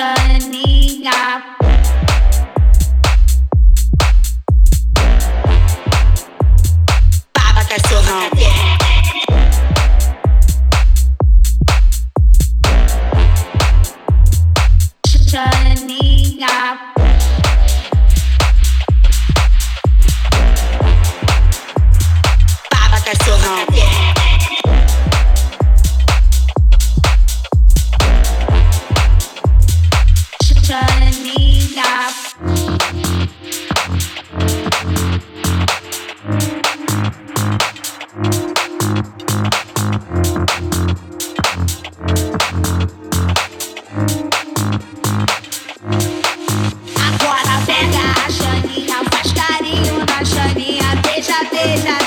Janinha. Elena.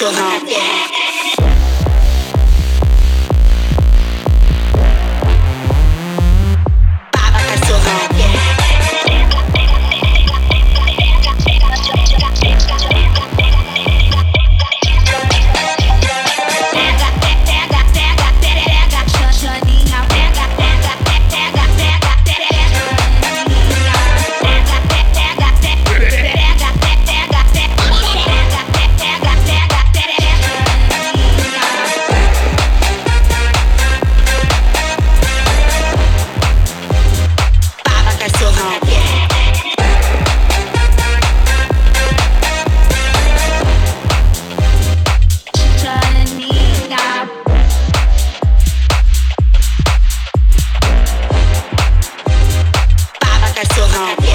Minha mão now.